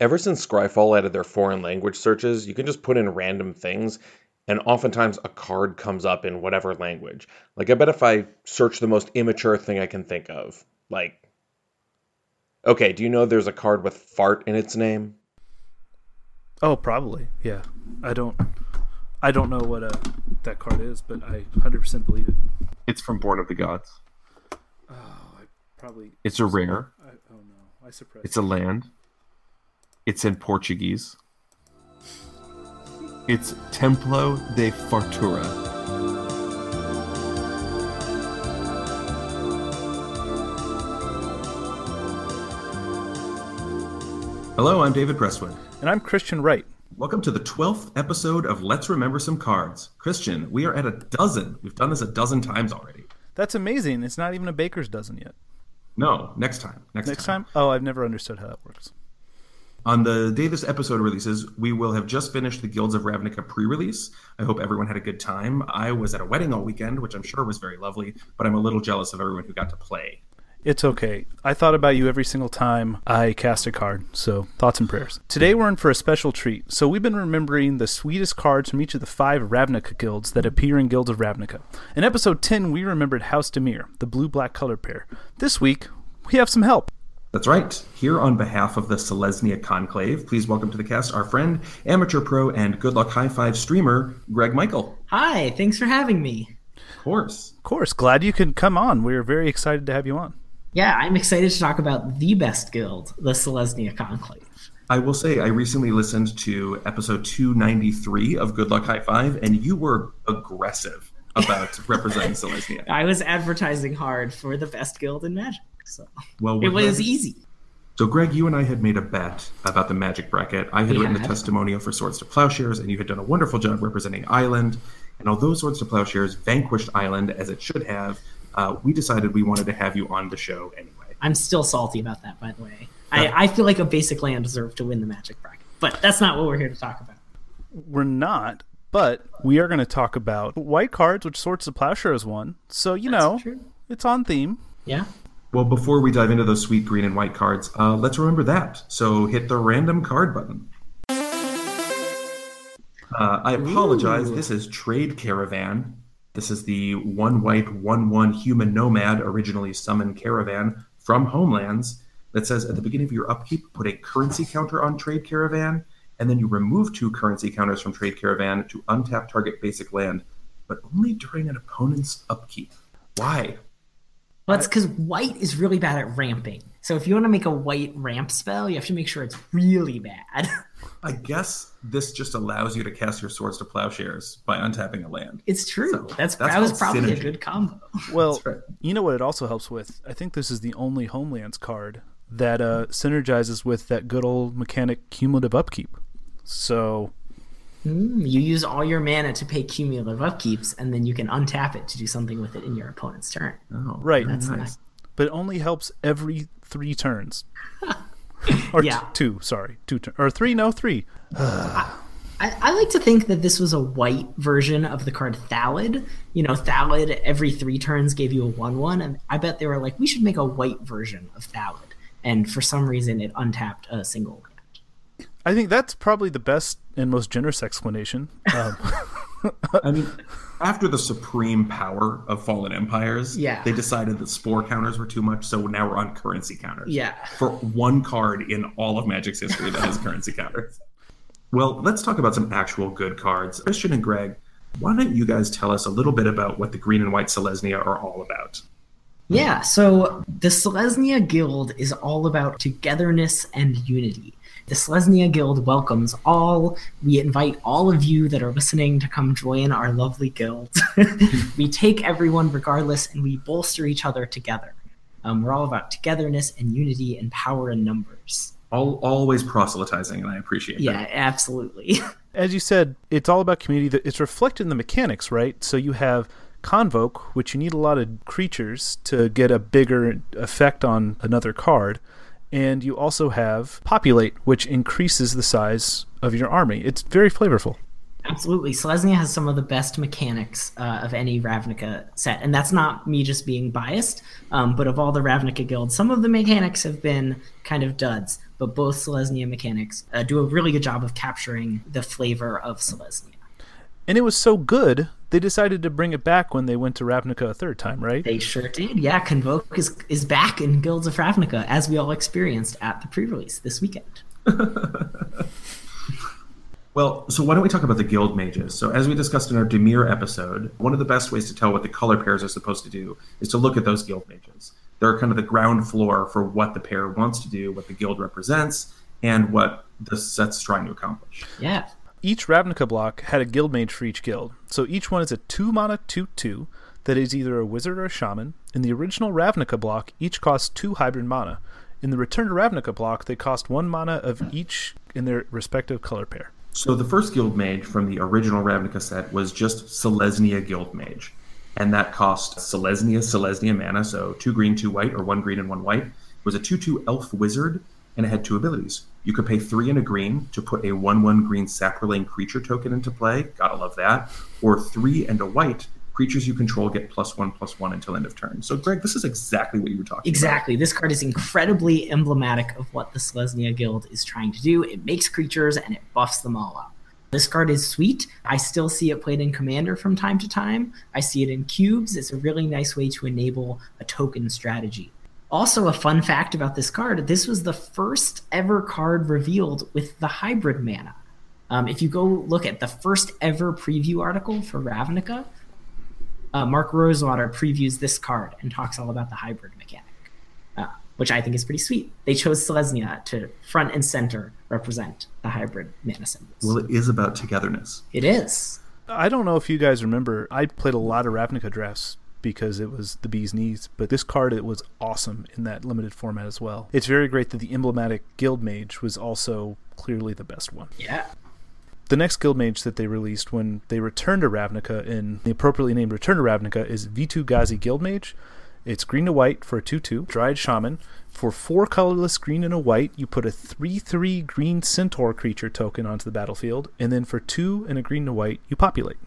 Ever since Scryfall added their foreign language searches, you can just put in random things, and oftentimes a card comes up in whatever language. Like, I bet if I search the most immature thing I can think of, like, okay, do you know there's a card with fart in its name? Oh, probably. Yeah. I don't. I don't know what uh, that card is, but I 100% believe it. It's from Born of the Gods. Oh, I probably. It's a rare. I, oh no, I suppressed. It's a land. It's in Portuguese. It's Templo de Fartura. Hello, I'm David Presswood. And I'm Christian Wright. Welcome to the 12th episode of Let's Remember Some Cards. Christian, we are at a dozen. We've done this a dozen times already. That's amazing. It's not even a baker's dozen yet. No, next time. Next, Next time? Oh, I've never understood how that works. On the day this episode releases, we will have just finished the Guilds of Ravnica pre release. I hope everyone had a good time. I was at a wedding all weekend, which I'm sure was very lovely, but I'm a little jealous of everyone who got to play. It's okay. I thought about you every single time I cast a card, so thoughts and prayers. Today we're in for a special treat. So we've been remembering the sweetest cards from each of the five Ravnica guilds that appear in Guilds of Ravnica. In episode 10, we remembered House Dimir, the blue black color pair. This week, we have some help. That's right. Here on behalf of the Selesnya Conclave, please welcome to the cast our friend, amateur pro, and good luck high five streamer, Greg Michel. Hi, thanks for having me. Of course. Of course, glad you could come on. We're very excited to have you on. Yeah, I'm excited to talk about the best guild, the Selesnya Conclave. I will say, I recently listened to episode 293 of Good Luck High Five, and you were aggressive about representing Selesnya. I was advertising hard for the best guild in Magic, so Well, it was glad- easy. So, Greg, you and I had made a bet about the Magic bracket. I had We written the testimonial for Swords to Plowshares, and you had done a wonderful job representing Island. And although Swords to Plowshares vanquished Island as it should have, uh, we decided we wanted to have you on the show anyway. I'm still salty about that, by the way. I, I feel like a basic land deserved to win the Magic bracket, but that's not what we're here to talk about. We're not, but we are going to talk about white cards, which Swords to Plowshares won. So, you know, true. it's on theme. Yeah. Well, before we dive into those sweet green and white cards, uh, let's remember that. So hit the random card button. Uh, I apologize. This is Trade Caravan. This is the one white, one one human nomad, originally summoned caravan from Homelands that says at the beginning of your upkeep, put a currency counter on Trade Caravan, and then you remove two currency counters from Trade Caravan to untap target basic land, but only during an opponent's upkeep. Why? Well, it's because white is really bad at ramping. So if you want to make a white ramp spell, you have to make sure it's really bad. I guess this just allows you to cast your swords to plowshares by untapping a land. It's true. So, that's, that's that was called probably a good combo. Well, right. you know what it also helps with? I think this is the only Homelands card that uh, synergizes with that good old mechanic cumulative upkeep. So, Hmm, you use all your mana to pay cumulative upkeeps, and then you can untap it to do something with it in your opponent's turn. Oh, Right. That's nice. nice. but it only helps every three turns. or Yeah. t- two, sorry, two turn or three. No, three. I, I like to think that this was a white version of the card Thallid. You know, Thallid every three turns gave you a 1 1, and I bet they were like, we should make a white version of Thallid. And for some reason, it untapped a single land. I think that's probably the best and most generous explanation. Um, I mean, after the supreme power of fallen empires, Yeah. they decided that spore counters were too much, so now we're on currency counters. Yeah. For one card in all of Magic's history that has currency counters. Well, let's talk about some actual good cards. Christian and Greg, why don't you guys tell us a little bit about what the green and white Selesnya are all about? Yeah, so the Selesnya Guild is all about togetherness and unity. The Selesnya Guild welcomes all. We invite all of you that are listening to come join our lovely guild. we take everyone regardless and we bolster each other together. Um, we're all about togetherness and unity and power in numbers. All, always proselytizing, and I appreciate Yeah, that. Yeah, absolutely. as you said, it's all about community. It's reflected in the mechanics, right? So you have Convoke, which you need a lot of creatures to get a bigger effect on another card. And you also have Populate, which increases the size of your army. It's very flavorful. Absolutely. Selesnya has some of the best mechanics uh, of any Ravnica set. And that's not me just being biased, um, but of all the Ravnica guilds, some of the mechanics have been kind of duds. but both Selesnya mechanics uh, do a really good job of capturing the flavor of Selesnya. And it was so good, they decided to bring it back when they went to Ravnica a third time, right? They sure did. Yeah, Convoke is, is back in Guilds of Ravnica, as we all experienced at the pre release this weekend. Well, so why don't we talk about the guild mages? So, as we discussed in our Dimir episode, one of the best ways to tell what the color pairs are supposed to do is to look at those guild mages. They're kind of the ground floor for what the pair wants to do, what the guild represents, and what the set's trying to accomplish. Yeah. Each Ravnica block had a guild mage for each guild, so each one is a 2 mana 2 2 that is either a wizard or a shaman. In the original Ravnica block, each costs 2 hybrid mana. In the Return to Ravnica block, they cost 1 mana of each in their respective color pair. So the first guild mage from the original Ravnica set was just Selesnya guild mage. And that cost Selesnya, Selesnya mana, so two green, two white, or one green and one white. It was a 2 2 elf wizard, and it had two abilities. You could pay three and a green to put a 1 1 green saproling creature token into play. Gotta love that. Or three and a white. Creatures you control get plus one plus one until end of turn. So, Greg, this is exactly what you were talking Exactly. This card is incredibly emblematic of what the Selesnya Guild is trying to do. It makes creatures and it buffs them all up. This card is sweet. I still see it played in Commander from time to time. I see it in cubes. It's a really nice way to enable a token strategy. Also, a fun fact about this card this was the first ever card revealed with the hybrid mana. Um, if you go look at the first ever preview article for Ravnica, uh, Mark Rosewater previews this card and talks all about the hybrid mechanic, uh, which I think is pretty sweet. They chose Selesnya to front and center represent the hybrid mana symbols. Well, it is about togetherness. it is. I don't know if you guys remember, I played a lot of Ravnica drafts because it was the bee's knees, but this card it was awesome in that limited format as well. It's very great that the emblematic guild mage was also clearly the best one. Yeah. The next guild mage that they released when they returned to Ravnica in the appropriately named Return to Ravnica is Vitu-Ghazi Guild Mage. It's green to white for a 2 2. Dryad Shaman. For four colorless green and a white, you put a 3 3 green centaur creature token onto the battlefield, and then for two and a green to white, you populate.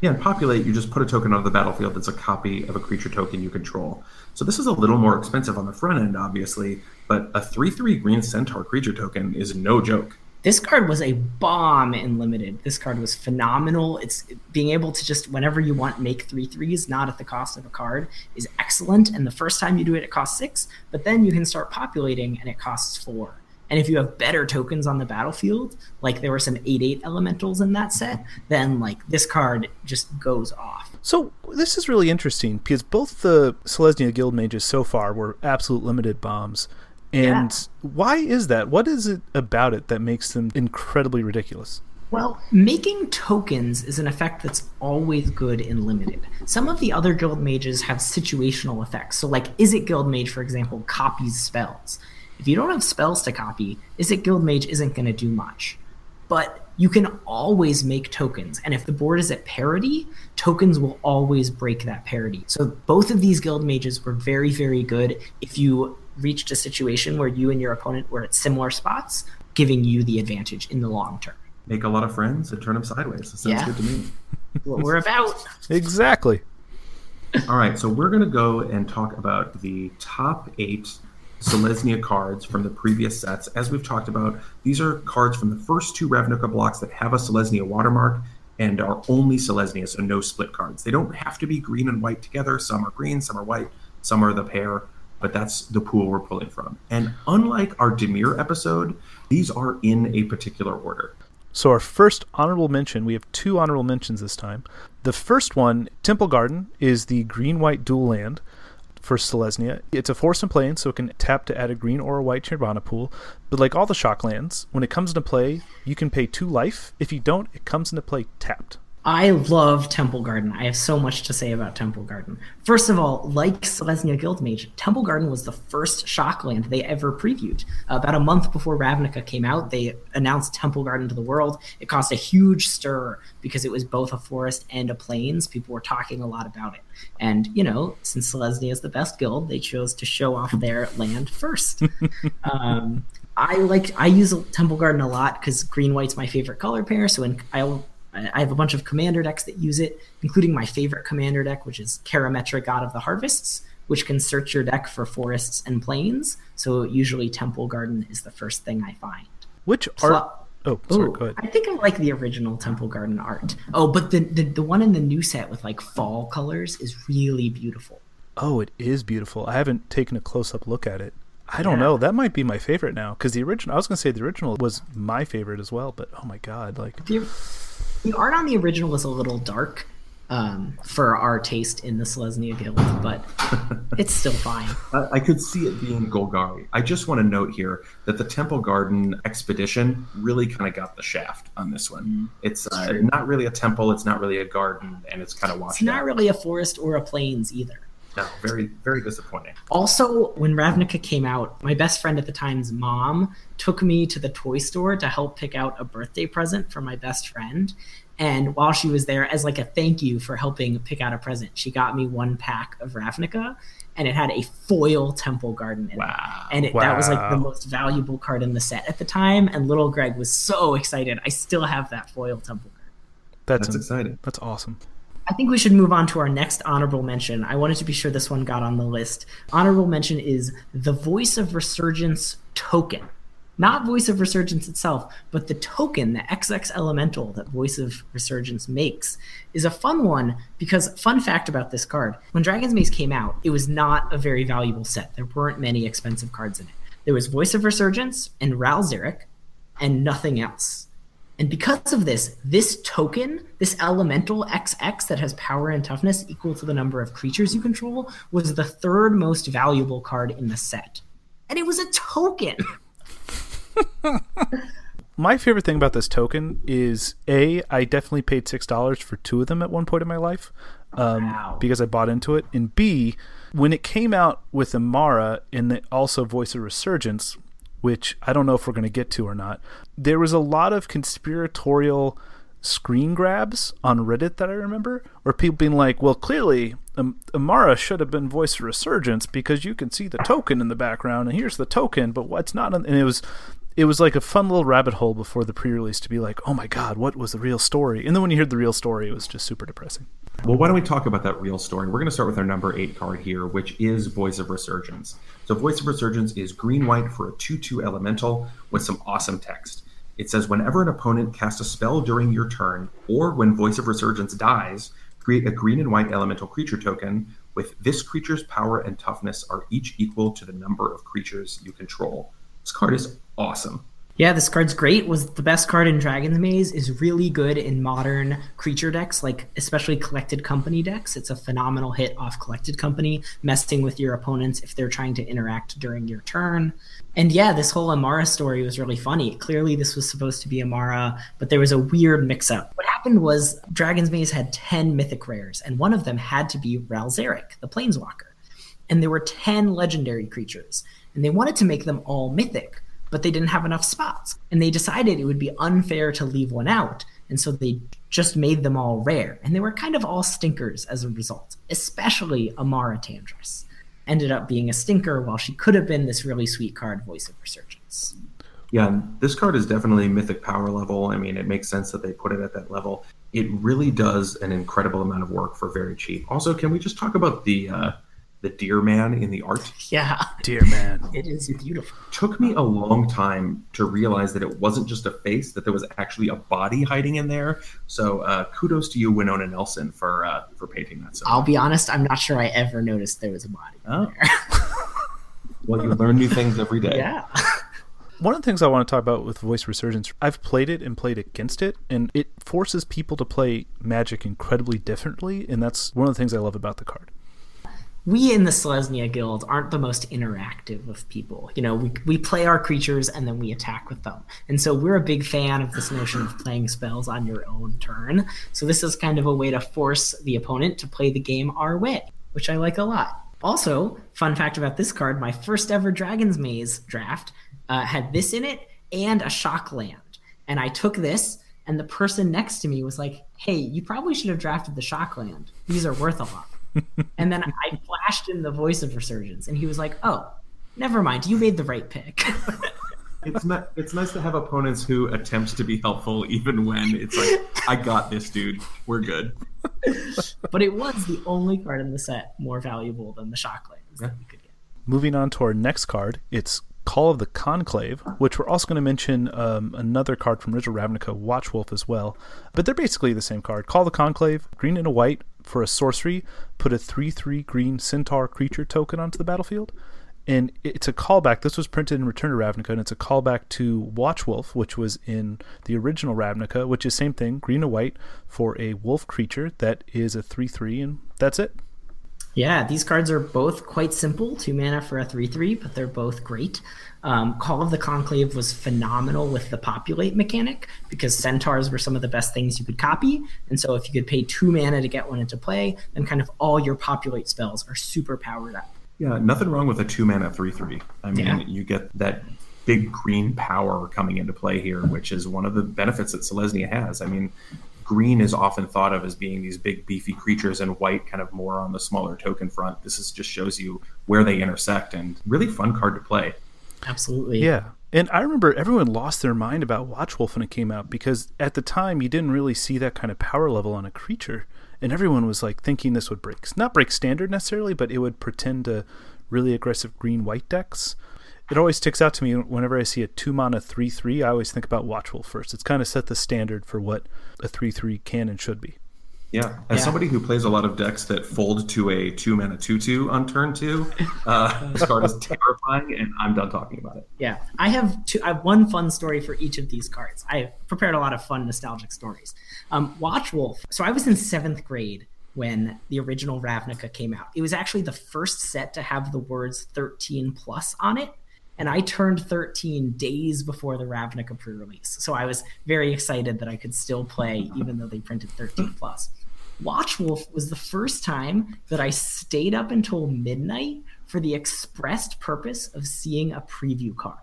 Yeah, and populate, you just put a token on the battlefield that's a copy of a creature token you control. So this is a little more expensive on the front end, obviously, but a 3 3 green centaur creature token is no joke. This card was a bomb in limited. This card was phenomenal. It's being able to just whenever you want make three threes, not at the cost of a card, is excellent. And the first time you do it, it costs six, but then you can start populating and it costs four. And if you have better tokens on the battlefield, like there were some 8 8 elementals in that set, then like this card just goes off. So this is really interesting because both the Selesnya Guild mages so far were absolute limited bombs. And why is that? What is it about it that makes them incredibly ridiculous? Well, making tokens is an effect that's always good in limited. Some of the other guild mages have situational effects. So, like Izzet Guild Mage, for example, copies spells. If you don't have spells to copy, Izzet Guild Mage isn't going to do much. But you can always make tokens. And if the board is at parity, tokens will always break that parity. So, both of these guild mages were very, very good if you reached a situation where you and your opponent were at similar spots, giving you the advantage in the long term. Make a lot of friends and turn them sideways. That sounds Yeah. good to me. What we're about. Exactly. All right, so we're going to go and talk about the top eight Selesnya cards from the previous sets. As we've talked about, these are cards from the first two Ravnica blocks that have a Selesnya watermark and are only Selesnya, so no split cards. They don't have to be green and white together. Some are green, some are white, some are the pair, but that's the pool we're pulling from. And unlike our Dimir episode, these are in a particular order. So our first honorable mention, we have two honorable mentions this time. The first one, Temple Garden, is the green-white dual land for Selesnya. It's a force and plane, so it can tap to add a green or a white to your mana pool. But like all the shock lands, when it comes into play, you can pay two life. If you don't, it comes into play tapped. I love Temple Garden. I have so much to say about Temple Garden. First of all, like Selesnya Guildmage, Temple Garden was the first Shockland they ever previewed. About a month before Ravnica came out, they announced Temple Garden to the world. It caused a huge stir because it was both a forest and a plains. People were talking a lot about it. And, you know, since Selesnya is the best guild, they chose to show off their land first. um, I like I use Temple Garden a lot because green white's my favorite color pair. So when I I have a bunch of commander decks that use it, including my favorite commander deck, which is Karametra God of the Harvests, which can search your deck for forests and plains. So usually Temple Garden is the first thing I find. Which art? Oh, sorry. Ooh. I think I like the original Temple Garden art. Oh, but the, the the one in the new set with like fall colors is really beautiful. Oh, it is beautiful. I haven't taken a close up look at it. I don't Yeah. know. That might be my favorite now because the original. I was gonna say the original was my favorite as well, but oh my god, like The, the art on the original was a little dark um, for our taste in the Selesnya Guild, but it's still fine. I, I could see it being Golgari. I just want to note here that the Temple Garden expedition really kind of got the shaft on this one. It's uh, not really a temple, it's not really a garden, and it's kind of washed. It's not out. really a forest or a plains either. No, very, very disappointing. Also, when Ravnica came out, my best friend at the time's mom took me to the toy store to help pick out a birthday present for my best friend. And while she was there, as like a thank you for helping pick out a present, she got me one pack of Ravnica, and it had a foil Temple Garden in it. Wow. And it, that was like the most valuable card in the set at the time. And little Greg was so excited. I still have that foil Temple Garden. that's That's that's, exciting. that's awesome. I think we should move on to our next honorable mention. I wanted to be sure this one got on the list. Honorable mention is the Voice of Resurgence token. Not Voice of Resurgence itself, but the token, the XX Elemental that Voice of Resurgence makes, is a fun one because, fun fact about this card when Dragon's Maze came out, it was not a very valuable set. There weren't many expensive cards in it. There was Voice of Resurgence and Ral Zarek, and nothing else. And because of this, this token, this elemental XX that has power and toughness equal to the number of creatures you control, was the third most valuable card in the set. And it was a token. My favorite thing about this token is a I definitely paid six dollars for two of them at one point in my life, um, Wow. because I bought into it. And b when it came out with Emmara and the, also Voice of Resurgence, which I don't know if we're going to get to or not, there was a lot of conspiratorial screen grabs on Reddit that I remember, where people being like, "Well, clearly Emmara should have been Voice of Resurgence because you can see the token in the background, and here's the token, but what's not?" And it was. It was like a fun little rabbit hole before the pre-release to be like, "Oh my god, what was the real story?" And then when you heard the real story, it was just super depressing. Well, why don't we talk about that real story? We're going to start with our number eight card here, which is Voice of Resurgence. So, Voice of Resurgence is green white for a 2 2 elemental with some awesome text. It says, whenever an opponent casts a spell during your turn, or when Voice of Resurgence dies, create a green and white elemental creature token with this creature's power and toughness are each equal to the number of creatures you control. This card is awesome. Yeah, this card's great. Was the best card in Dragon's Maze. Is really good in modern creature decks, like especially collected company decks. It's a phenomenal hit off collected company, messing with your opponents if they're trying to interact during your turn. And yeah, this whole Emmara story was really funny. Clearly, this was supposed to be Emmara, but there was a weird mix-up. What happened was Dragon's Maze had ten mythic rares, and one of them had to be Ral Zarek, the Planeswalker and there were 10 legendary creatures and they wanted to make them all mythic but they didn't have enough spots and they decided it would be unfair to leave one out and so they just made them all rare and they were kind of all stinkers as a result especially emmara tandris ended up being a stinker while she could have been this really sweet card voice of resurgence Yeah, this card is definitely mythic power level. I mean, it makes sense that they put it at that level. It really does an incredible amount of work for very cheap. Also, can we just talk about the uh, the deer man in the art? yeah Deer man, it is beautiful took me a long time to realize that it wasn't just a face; that there was actually a body hiding in there. So, uh, kudos to you, Winona Nelson, for uh, for painting that. So, i'll be honest i'm not sure i ever noticed there was a body Oh. there well, you learn new things every day. yeah One of the things I want to talk about with Voice Resurgence, I've played it and played against it, and it forces people to play Magic incredibly differently, and that's one of the things I love about the card. We in the Selesnya Guild aren't the most interactive of people. You know, we, we play our creatures and then we attack with them. And so we're a big fan of this notion of playing spells on your own turn. So this is kind of a way to force the opponent to play the game our way, which I like a lot. Also, fun fact about this card my first ever Dragon's Maze draft uh, had this in it and a shock land. And I took this, and the person next to me was like, hey, you probably should have drafted the shock land. These are worth a lot. and then I flashed in the voice of Resurgence, and he was like, oh, never mind. You made the right pick. It's not. It's nice to have opponents who attempt to be helpful, even when it's like, "I got this, dude. We're good." but it was the only card in the set more valuable than the Shocklands that we could get. Moving on to our next card, it's Call of the Conclave, which we're also going to mention um, another card from Original Ravnica, Watchwolf, as well. But they're basically the same card. Call the Conclave, green and a white for a sorcery, put a 3 3 green centaur creature token onto the battlefield. And it's a callback. This was printed in Return to Ravnica, and it's a callback to Watchwolf, which was in the original Ravnica, which is same thing, green and white for a wolf creature that is a 3 3, and that's it. Yeah, these cards are both quite simple, two mana for a 3 3, but they're both great. Um, Call of the Conclave was phenomenal with the populate mechanic because centaurs were some of the best things you could copy. And so if you could pay two mana to get one into play, then kind of all your populate spells are super powered up. Yeah, nothing wrong with a two mana three three. I mean, Yeah. you get that big green power coming into play here, which is one of the benefits that Selesnya has. I mean, green is often thought of as being these big beefy creatures, and white kind of more on the smaller token front. This is just shows you where they intersect, and really fun card to play. Absolutely. Yeah. And I remember everyone lost their mind about Watchwolf when it came out because at the time you didn't really see that kind of power level on a creature. And everyone was like thinking this would break, not break standard necessarily, but it would pretend to really aggressive green white decks. It always sticks out to me whenever I see a 2 mana 3 3. I always think about Watchwolf first. It's kind of set the standard for what a 3 3 can and should be. Yeah, as Yeah. somebody who plays a lot of decks that fold to a two mana two two on turn two, uh, this card is terrifying, and I'm done talking about it. Yeah, I have two. I have one fun story for each of these cards. I prepared a lot of fun nostalgic stories. Um, Watchwolf. So I was in seventh grade when the original Ravnica came out. It was actually the first set to have the words 13 plus on it. And I turned 13 days before the Ravnica pre-release. So I was very excited that I could still play even though they printed 13 plus. Watchwolf was the first time that I stayed up until midnight for the expressed purpose of seeing a preview card.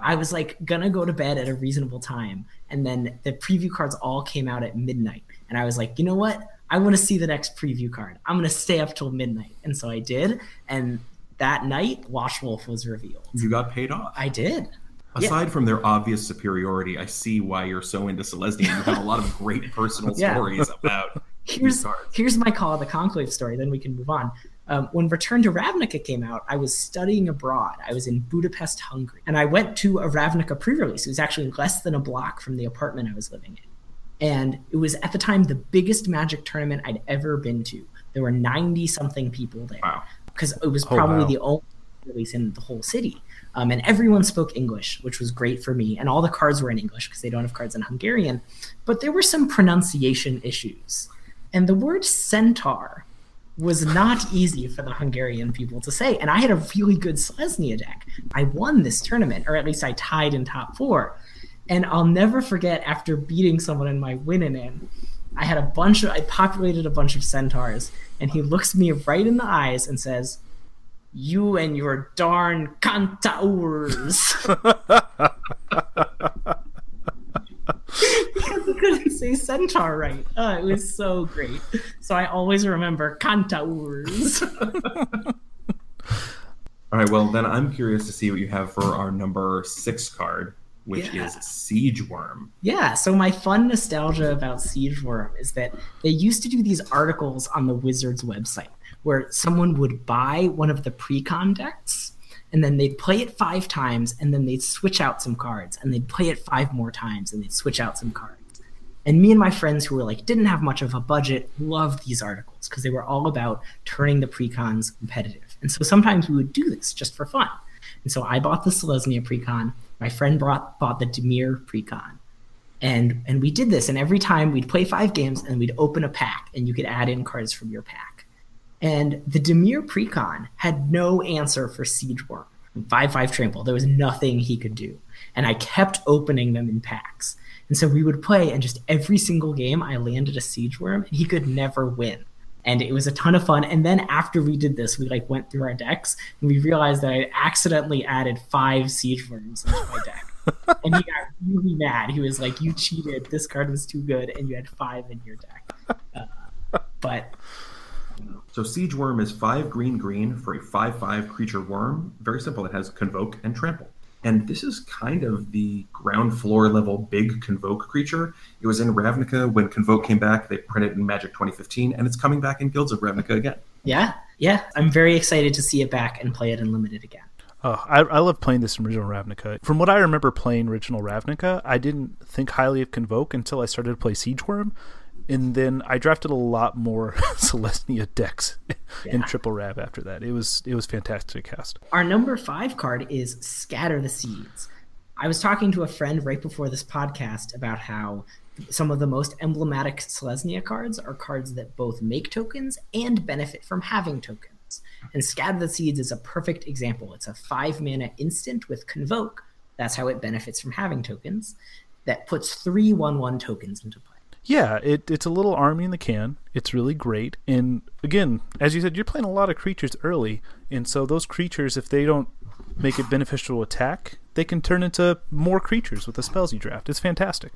I was like gonna go to bed at a reasonable time, and then the preview cards all came out at midnight, and I was like, you know what? I want to see the next preview card. I'm gonna stay up till midnight, and so I did. And that night, Watch Wolf was revealed. You got paid off. I did. Yeah. Aside from their obvious superiority, I see why you're so into Selesnya. You have a lot of great personal Yeah. stories about here's here's my call of the conclave story then we can move on um, when return to ravnica came out i was studying abroad i was in budapest hungary and i went to a ravnica pre-release it was actually less than a block from the apartment i was living in and it was at the time the biggest magic tournament i'd ever been to there were 90 something people there Wow. because it was Oh, probably wow. the only release in the whole city. Um, and everyone spoke English, which was great for me. And all the cards were in English because they don't have cards in Hungarian. But there were some pronunciation issues. And the word centaur was not easy for the Hungarian people to say. And I had a really good Selesnya deck. I won this tournament, or at least I tied in top four. And I'll never forget after beating someone in my winning in, I had a bunch of, I populated a bunch of centaurs, and he looks me right in the eyes and says, You and your darn cantaurs. because he couldn't say centaur right. Oh, it was so great. So I always remember cantaurs. All right, well, then I'm curious to see what you have for our number six card, which Yeah. is Siege Wurm. Yeah, so my fun nostalgia about Siege Wurm is that they used to do these articles on the Wizards website where someone would buy one of the pre-con decks and then they'd play it five times and then they'd switch out some cards and they'd play it five more times and they'd switch out some cards. And me and my friends who were like didn't have much of a budget loved these articles because they were all about turning the precons competitive. And so sometimes we would do this just for fun. And so I bought the Selesnya precon. My friend brought bought the Dimir precon. And and we did this and every time we'd play 5 games and we'd open a pack and you could add in cards from your pack. And the Dimir precon had no answer for Siege Wurm. 5 5 trample. There was nothing he could do. And I kept opening them in packs. And so we would play, and just every single game, I landed a Siege Wurm, and he could never win. And it was a ton of fun. And then after we did this, we like went through our decks, and we realized that I accidentally added five Siege Wurms into my deck. and he got really mad. He was like, "You cheated. This card was too good, and you had five in your deck." Uh, but So Siege Wurm is five green green for a five five creature worm. Very simple. It has Convoke and Trample. And this is kind of the ground floor level big Convoke creature. It was in Ravnica when Convoke came back. They printed in Magic 2015, and it's coming back in Guilds of Ravnica again. Yeah, yeah. I'm very excited to see it back and play it in limited again. Oh, I, I love playing this original Ravnica. From what I remember playing original Ravnica, I didn't think highly of Convoke until I started to play Siege Wurm, and then I drafted a lot more Selesnya decks in Triple Rav after that. It was it was fantastic cast. Our number five card is Scatter the Seeds. I was talking to a friend right before this podcast about how some of the most emblematic Selesnya cards are cards that both make tokens and benefit from having tokens. And Scatter the Seeds is a perfect example. It's a five mana instant with Convoke. That's how it benefits from having tokens. That puts three 1 1 tokens into play. Yeah, it, it's a little army in the can. It's really great. And again, as you said, you're playing a lot of creatures early. And so those creatures, if they don't make it beneficial to attack, they can turn into more creatures with the spells you draft. It's fantastic.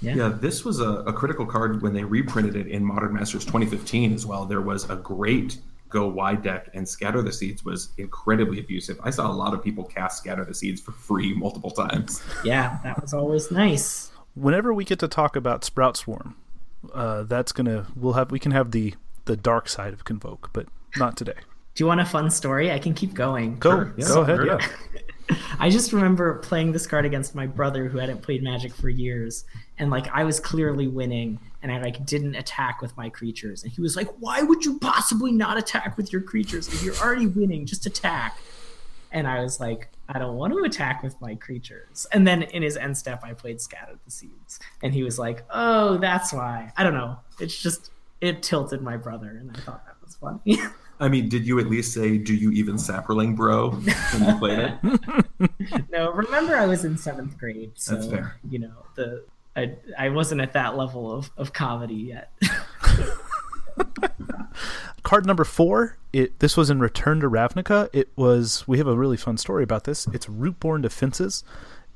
Yeah, this was a, a critical card when they reprinted it in Modern Masters 2015 as well. There was a great go wide deck, and Scatter the Seeds was incredibly abusive. I saw a lot of people cast Scatter the Seeds for free multiple times. Yeah, that was always nice. Whenever we get to talk about Sprout Swarm, uh, that's gonna we'll have we can have the the dark side of Convoke, but not today. Do you want a fun story? I can keep going. Go Sure, yeah, go ahead. Yeah. I just remember playing this card against my brother who hadn't played Magic for years, and like I was clearly winning, and I like didn't attack with my creatures, and he was like, "Why would you possibly not attack with your creatures? If you're already winning, just attack." And I was like, "I don't want to attack with my creatures." And then in his end step, I played Scatter the Seeds, and he was like, "Oh, that's why." I don't know. It's just it tilted my brother, and I thought that was funny. I mean, did you at least say, "Do you even saproling, bro?" when you played it? no, remember I was in seventh grade, so That's fair. you know the I I wasn't at that level of, of comedy yet. Card number four. It this was in Return to Ravnica. It was we have a really fun story about this. It's Rootborn Defenses.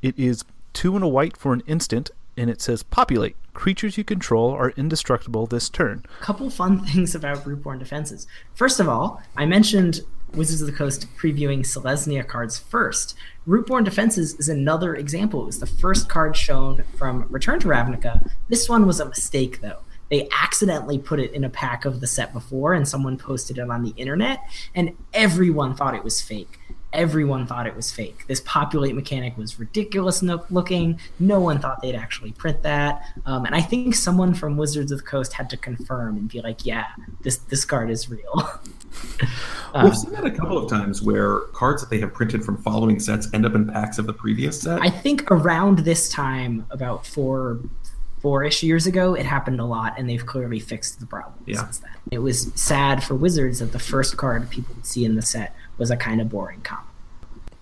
It is two and a white for an instant, and it says populate. Creatures you control are indestructible this turn. couple fun things about Rootborn defenses. First of all, I mentioned Wizards of the Coast previewing Selesnya cards first. Rootborn Defenses is another example. It was the first card shown from Return to Ravnica. This one was a mistake, though. They accidentally put it in a pack of the set before, and someone posted it on the internet, and everyone thought it was fake. Everyone thought it was fake. This populate mechanic was ridiculous looking. No one thought they'd actually print that. Um, and I think someone from Wizards of the Coast had to confirm and be like, "Yeah, this this card is real." Uh, We've seen that a couple of times where cards that they have printed from following sets end up in packs of the previous set. I think around this time, about four four-ish years ago, it happened a lot, and they've clearly fixed the problem Yeah. since then. It was sad for Wizards that the first card people would see in the set was a kind of boring combo.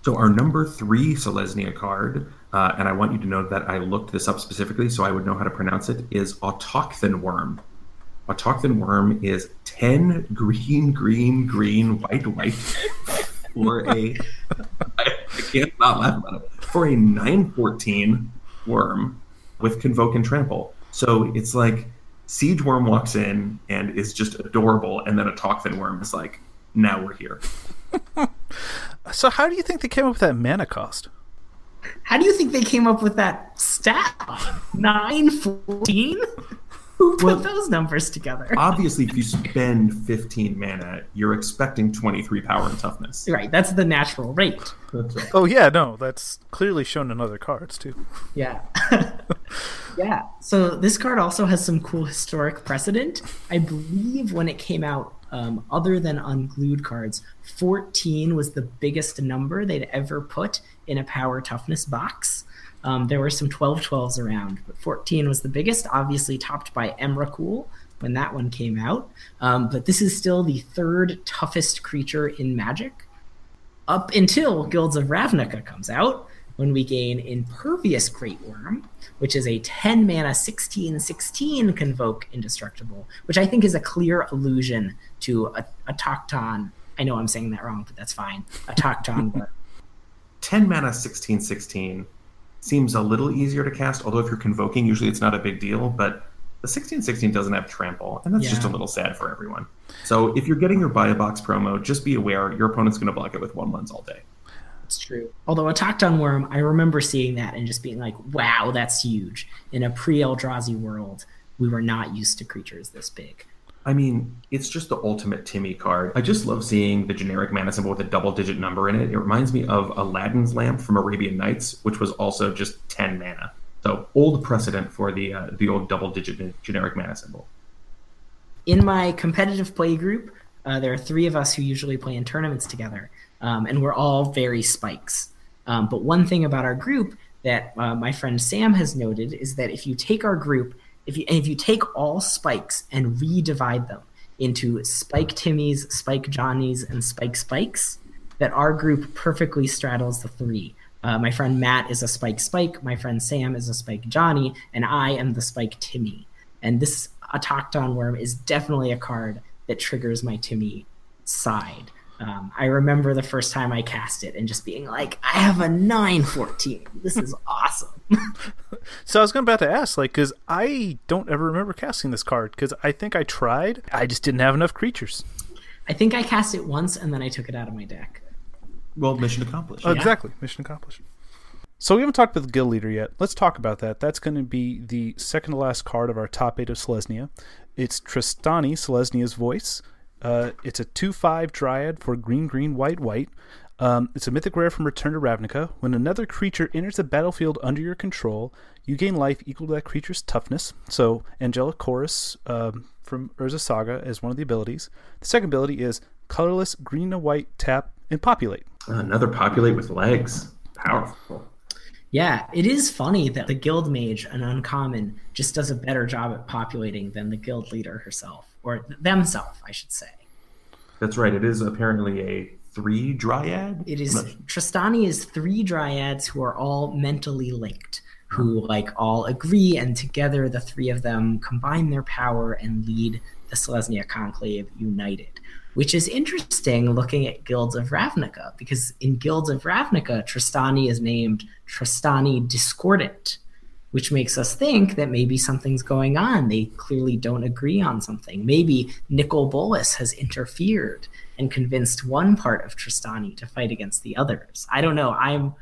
So our number three Selesnya card, uh, and I want you to know that I looked this up specifically so I would know how to pronounce it, is Autochthon Wurm. Autochthon Wurm is 10 green, green, green, white, white for a, I, I can't not laugh about it, for a 914 worm with Convoke and Trample. So it's like Siege Wurm walks in and is just adorable, and then Autochthon Wurm is like, now we're here. So how do you think they came up with that mana cost? How do you think they came up with that stat? Nine fourteen. Who put Well- those numbers together? obviously if you spend 15 mana you're expecting 23 power and toughness Right, that's the natural rate. that's right Oh yeah, no, that's clearly shown in other cards too. Yeah. yeah. So this card also has some cool historic precedent. I believe when it came out, um, other than unglued cards, 14 was the biggest number they'd ever put in a power toughness box. Um, there were some 12 12s around, but 14 was the biggest, obviously topped by Emrakul when that one came out. Um, but this is still the third toughest creature in Magic up until Guilds of Ravnica comes out, when we gain Impervious Greatwurm, which is a 10 mana 16 16 Convoke Indestructible, which I think is a clear allusion to a, a Tocton. I know I'm saying that wrong, but that's fine. A Tocton 10 mana 16 16 seems a little easier to cast although if you're convoking usually it's not a big deal but the 16 16 doesn't have trample and that's just a little sad for everyone so if you're getting your buy a box promo just be aware your opponent's going to block it with one lens all day It's true. Although Autochthon Wurm, I remember seeing that and just being like, wow, that's huge. In a pre Eldrazi world, we were not used to creatures this big. I mean, it's just the ultimate Timmy card. I just love seeing the generic mana symbol with a double digit number in it. It reminds me of Aladdin's lamp from Arabian Nights, which was also just 10 mana. So old precedent for the uh, the old double digit generic mana symbol. In my competitive play group, uh, there are three of us who usually play in tournaments together um, and we're all very spikes. Um, but one thing about our group that uh, my friend Sam has noted is that if you take our group, if you if you take all spikes and redivide them into Spike Timmys, Spike Johnnies, and Spike Spikes, that our group perfectly straddles the three. Uh, my friend Matt is a Spike Spike, my friend Sam is a Spike Johnny, and I am the Spike Timmy. And this Autochthon Wurm is definitely a card that triggers my Timmy side. Um, I remember the first time I cast it and just being like, I have a 914. This is awesome. so I was going about to ask, like, because I don't ever remember casting this card because I think I tried. I just didn't have enough creatures. I think I cast it once and then I took it out of my deck. Well, mission accomplished. Oh, exactly. Mission accomplished. So we haven't talked about the guild leader yet. Let's talk about that. That's going to be the second to last card of our top eight of Selesnya. It's Trostani, Selesnya's voice. Uh, it's a 2 5 Dryad for green, green, white, white. Um, it's a mythic rare from Return to Ravnica. When another creature enters the battlefield under your control, you gain life equal to that creature's toughness. So, Angelic Chorus um, from Urza Saga is one of the abilities. The second ability is colorless green and white tap and populate. Another populate with legs. Powerful. Yeah, it is funny that the guild mage, an uncommon, just does a better job at populating than the guild leader herself, or themselves, I should say. That's right. It is apparently a three dryad. It is Trostani is three dryads who are all mentally linked, who like all agree, and together the three of them combine their power and lead the Selesnya Conclave united which is interesting looking at Guilds of Ravnica, because in Guilds of Ravnica, Trostani is named Trostani Discordant, which makes us think that maybe something's going on. They clearly don't agree on something. Maybe Nicol Bolas has interfered and convinced one part of Trostani to fight against the others. I don't know. I'm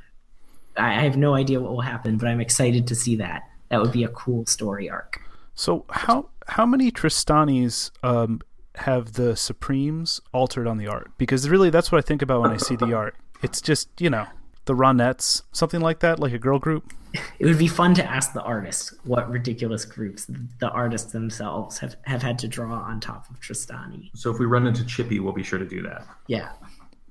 I have no idea what will happen, but I'm excited to see that. That would be a cool story arc. So how how many Trostanis um, have the Supremes altered on the art because really that's what I think about when I see the art. It's just you know the Ronettes, something like that, like a girl group. It would be fun to ask the artists what ridiculous groups the artists themselves have, have had to draw on top of Trostani. So if we run into Chippy, we'll be sure to do that. Yeah.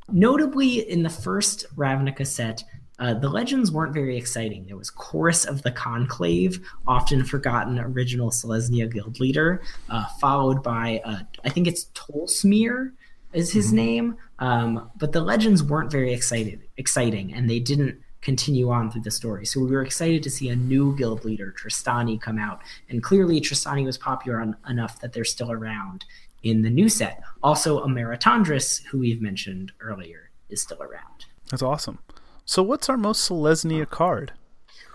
Notably, in the first Ravnica set, uh, the legends weren't very exciting. There was Chorus of the Conclave, often forgotten original Selesnya guild leader, uh, followed by, uh, I think it's Tolsimir is his mm-hmm. name. Um, but the legends weren't very excited, exciting, and they didn't continue on through the story. So we were excited to see a new guild leader, Trostani, come out. And clearly, Trostani was popular on, enough that they're still around in the new set. Also, Emmara Tandris, who we've mentioned earlier, is still around. That's awesome. So, what's our most Selesnya card?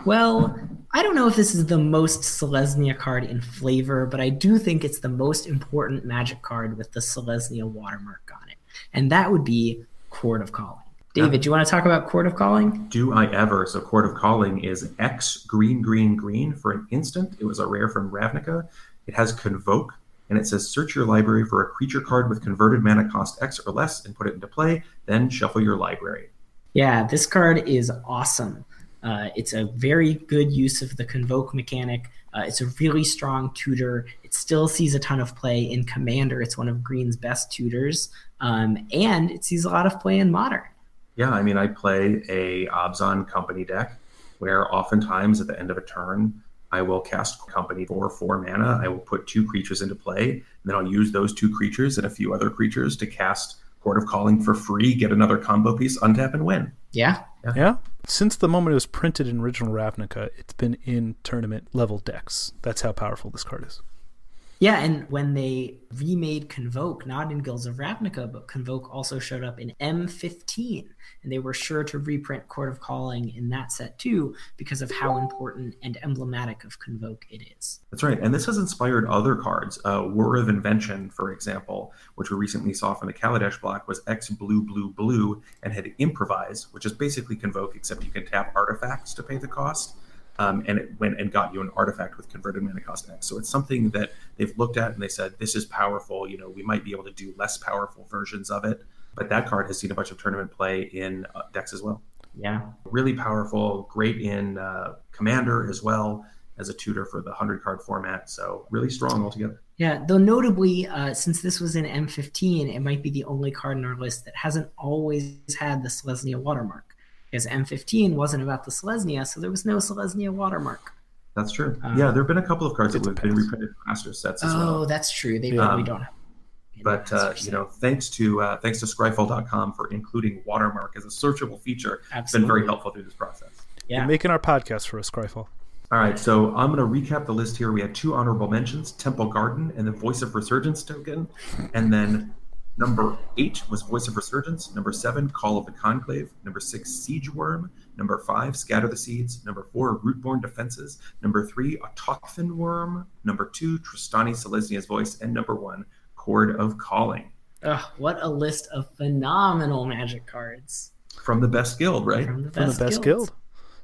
Well, I don't know if this is the most Selesnya card in flavor, but I do think it's the most important magic card with the Selesnya watermark on it. And that would be Chord of Calling. David, do you want to talk about Chord of Calling? Do I ever? So, Chord of Calling is X green, green, green for an instant. It was a rare from Ravnica. It has Convoke, and it says search your library for a creature card with converted mana cost X or less and put it into play, then shuffle your library. Yeah, this card is awesome. Uh, it's a very good use of the convoke mechanic. Uh, it's a really strong tutor. It still sees a ton of play in Commander. It's one of Green's best tutors, um, and it sees a lot of play in Modern. Yeah, I mean, I play a Abzan Company deck where oftentimes at the end of a turn, I will cast Company for four mana. I will put two creatures into play, and then I'll use those two creatures and a few other creatures to cast Chord of Calling for free, get another combo piece, untap, and win. Yeah. yeah. Yeah. Since the moment it was printed in original Ravnica, it's been in tournament level decks. That's how powerful this card is. Yeah, and when they remade Convoke, not in Guilds of Ravnica, but Convoke also showed up in M15, and they were sure to reprint Chord of Calling in that set too because of how important and emblematic of Convoke it is. That's right. And this has inspired other cards. Uh, Whir of Invention, for example, which we recently saw from the Kaladesh block, was X blue, blue, blue, and had Improvise, which is basically Convoke, except you can tap artifacts to pay the cost. Um, and it went and got you an artifact with converted mana cost X. So it's something that they've looked at and they said, this is powerful. You know, we might be able to do less powerful versions of it. But that card has seen a bunch of tournament play in uh, decks as well. Yeah. Really powerful, great in uh, Commander as well as a tutor for the 100 card format. So really strong altogether. Yeah, though notably, uh, since this was in M15, it might be the only card in our list that hasn't always had the Selesnya watermark because M15 wasn't about the Selesnya, so there was no Selesnya watermark. That's true. Um, yeah, there have been a couple of cards that have been reprinted in master sets as Oh, well. that's true. They Yeah. probably Um, don't have. But uh, you know, thanks to uh, thanks to Scryfall.com for including watermark as a searchable feature. It's been very helpful through this process. Yeah. You're making our podcast for us, Scryfall. All right, so I'm going to recap the list here. We had two honorable mentions: Temple Garden and the Voice of Resurgence token, and then number eight was Voice of Resurgence. Number seven, Call of the Conclave. Number six, Siege Wurm. Number five, Scatter the Seeds. Number four, Rootborn Defenses. Number three, Autochthon Wurm. Number two, Trostani Selesnya's Voice, and number one, Chord of Calling. Ugh, what a list of phenomenal magic cards From the best guild, right? from the From best, the best guilds. guild.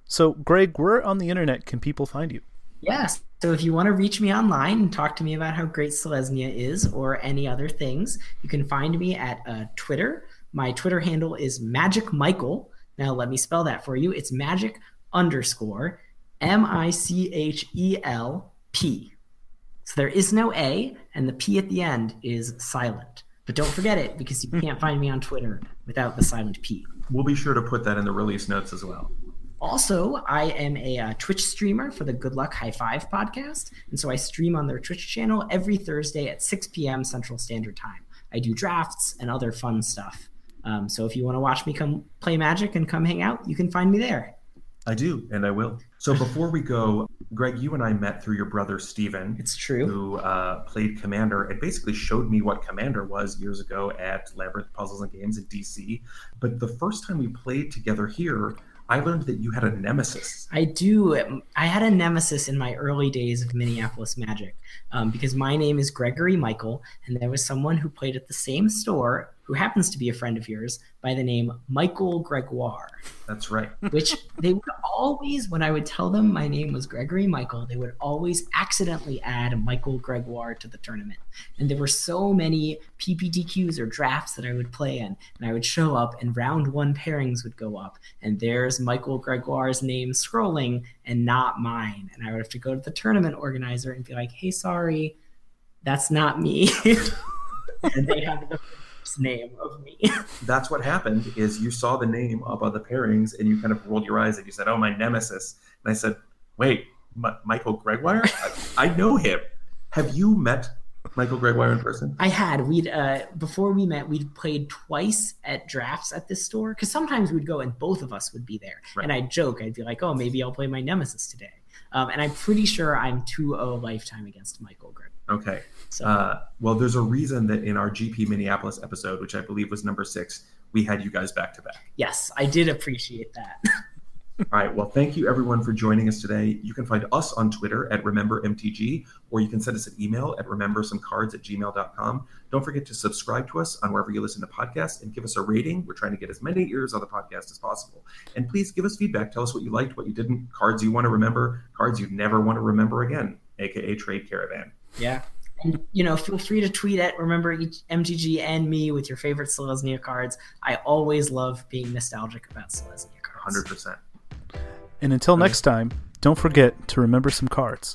So, Greg, where on the internet can people find you? Yes. So if you want to reach me online and talk to me about how great Selesnya is or any other things, you can find me at uh, Twitter. My Twitter handle is Magic Michel. Now let me spell that for you. It's magic underscore M I C H E L P. So there is no A, and the P at the end is silent. But don't forget it because you can't find me on Twitter without the silent P. We'll be sure to put that in the release notes as well. Also, I am a uh, Twitch streamer for the Good Luck High Five podcast. And so I stream on their Twitch channel every Thursday at 6 p.m. Central Standard Time. I do drafts and other fun stuff. Um, so if you want to watch me come play Magic and come hang out, you can find me there. I do, and I will. So before we go, Greg, you and I met through your brother Steven, It's true. who uh, played Commander and basically showed me what Commander was years ago at Labyrinth Puzzles and Games in DC. But the first time we played together here, I learned that you had a nemesis. I do. I had a nemesis in my early days of Minneapolis Magic um, because my name is Gregory Michel, and there was someone who played at the same store who happens to be a friend of yours by the name Michael Gregoire. That's right. which they would always, when I would tell them my name was Gregory Michel, they would always accidentally add Michael Gregoire to the tournament. And there were so many PPTQs or drafts that I would play in, and I would show up, and round one pairings would go up, and there's Michael Gregoire's name scrolling and not mine. And I would have to go to the tournament organizer and be like, hey, sorry, that's not me. and they have the name of me. That's what happened. Is you saw the name up on the pairings and you kind of rolled your eyes and you said, "Oh, my nemesis." And I said, "Wait, M- Michael Gregoire? I, I know him. Have you met Michael Gregoire in person?" I had. We'd uh, before we met, we'd played twice at drafts at this store because sometimes we'd go and both of us would be there. Right. And I'd joke, I'd be like, "Oh, maybe I'll play my nemesis today." Um, and I'm pretty sure I'm 2-0 lifetime against Michael Greg. Okay. So Uh, well, there's a reason that in our GP Minneapolis episode, which I believe was number six, we had you guys back to back. yes, I did appreciate that. All right. Well, thank you everyone for joining us today. You can find us on Twitter at RememberMTG, or you can send us an email at remembersomecards at gmail.com. Don't forget to subscribe to us on wherever you listen to podcasts and give us a rating. We're trying to get as many ears on the podcast as possible. And please give us feedback. Tell us what you liked, what you didn't, cards you want to remember, cards you never want to remember again, aka Trade Caravan. yeah. And, you know, feel free to tweet at Remember MTG and me with your favorite Selesnya cards. I always love being nostalgic about Selesnya cards. 100%. And until next time, don't forget to remember some cards.